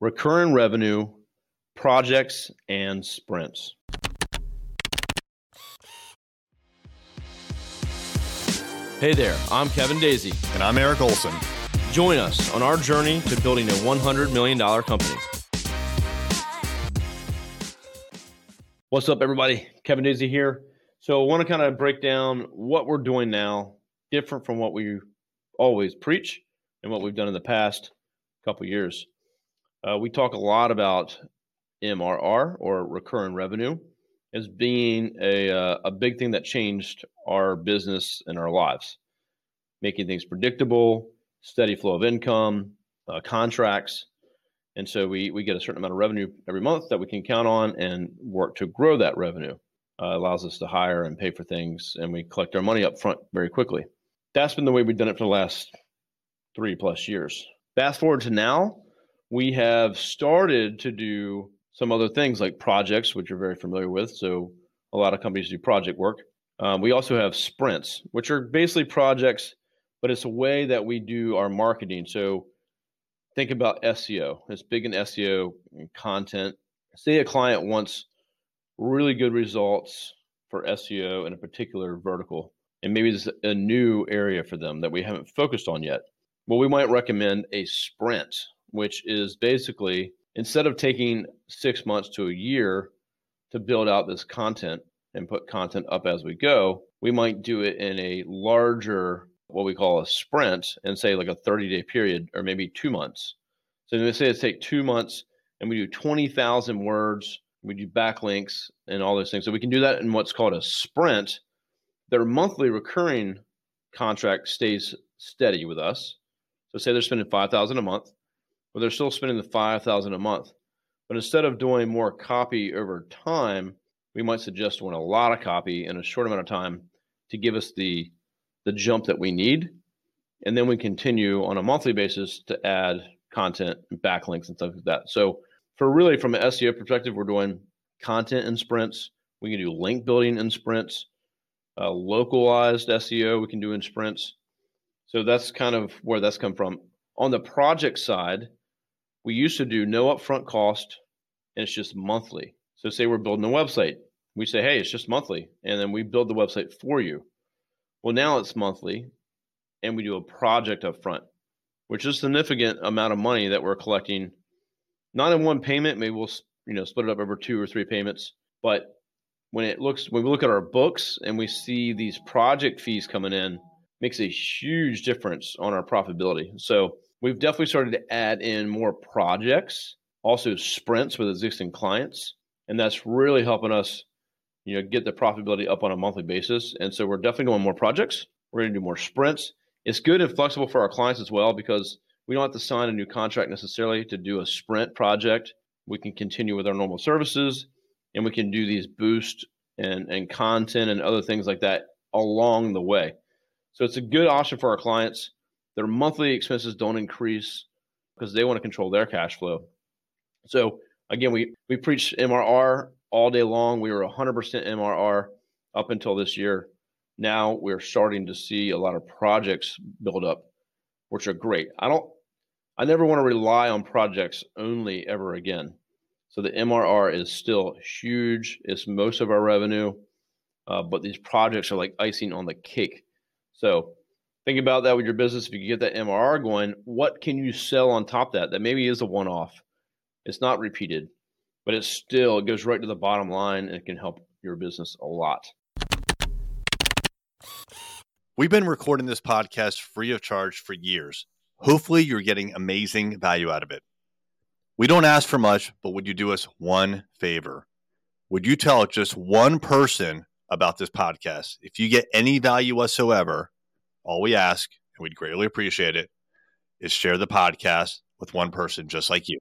recurring revenue, projects, and sprints. Hey there, I'm Kevin Daisey. And I'm Eric Olson. Join us on our journey to building a $100 million company. What's up, everybody? Kevin Daisey here. So, I want to kind of break down what we're doing now, different from what we always preach and what we've done in the past couple years. Uh, we talk a lot about MRR or recurring revenue as being a, uh, a big thing that changed our business and our lives, making things predictable, steady flow of income, uh, contracts. And so we, we get a certain amount of revenue every month that we can count on and work to grow that revenue. Uh, allows us to hire and pay for things, and we collect our money up front very quickly. That's been the way we've done it for the last three plus years. Fast forward to now, we have started to do some other things like projects, which you're very familiar with. So a lot of companies do project work. Um, we also have sprints, which are basically projects, but it's a way that we do our marketing. So think about SEO. It's big in SEO and content. Say a client wants really good results for SEO in a particular vertical, and maybe it's a new area for them that we haven't focused on yet. Well, we might recommend a sprint, which is basically instead of taking six months to a year to build out this content and put content up as we go, we might do it in a larger, what we call a sprint, and say like a 30 day period or maybe two months. So let's say it's take two months and we do 20,000 words, we do backlinks and all those things. So we can do that in what's called a sprint. Their monthly recurring contract stays steady with us. So say they're spending 5,000 a month but they're still spending the 5000 a month. But instead of doing more copy over time, we might suggest doing a lot of copy in a short amount of time to give us the the jump that we need. And then we continue on a monthly basis to add content and backlinks and stuff like that. So for really from an SEO perspective, we're doing content in sprints. We can do link building in sprints, uh, localized SEO we can do in sprints. So that's kind of where that's come from. On the project side, we used to do no upfront cost and it's just monthly. So say we're building a website. We say, hey, it's just monthly. And then we build the website for you. Well, now it's monthly and we do a project up front, which is a significant amount of money that we're collecting, not in one payment. Maybe we'll you know split it up over two or three payments. But when it looks when we look at our books and we see these project fees coming in, makes a huge difference on our profitability. So We've definitely started to add in more projects, also sprints with existing clients, and that's really helping us, you know, get the profitability up on a monthly basis. And so we're definitely doing more projects. We're going to do more sprints. It's good and flexible for our clients as well because we don't have to sign a new contract necessarily to do a sprint project. We can continue with our normal services, and we can do these boost and and content and other things like that along the way. So it's a good option for our clients. Their monthly expenses don't increase because they want to control their cash flow. So again, we we preach MRR all day long. We were 100% MRR up until this year. Now we're starting to see a lot of projects build up, which are great. I don't, I never want to rely on projects only ever again. So the MRR is still huge. It's most of our revenue, uh, but these projects are like icing on the cake. So think about that with your business. If you get that MRR going, what can you sell on top of that? That maybe is a one off. It's not repeated, but it's still, it goes right to the bottom line and it can help your business a lot. We've been recording this podcast free of charge for years. Hopefully, you're getting amazing value out of it. We don't ask for much, but would you do us one favor? Would you tell just one person about this podcast? If you get any value whatsoever, all we ask, and we'd greatly appreciate it, is share the podcast with one person just like you.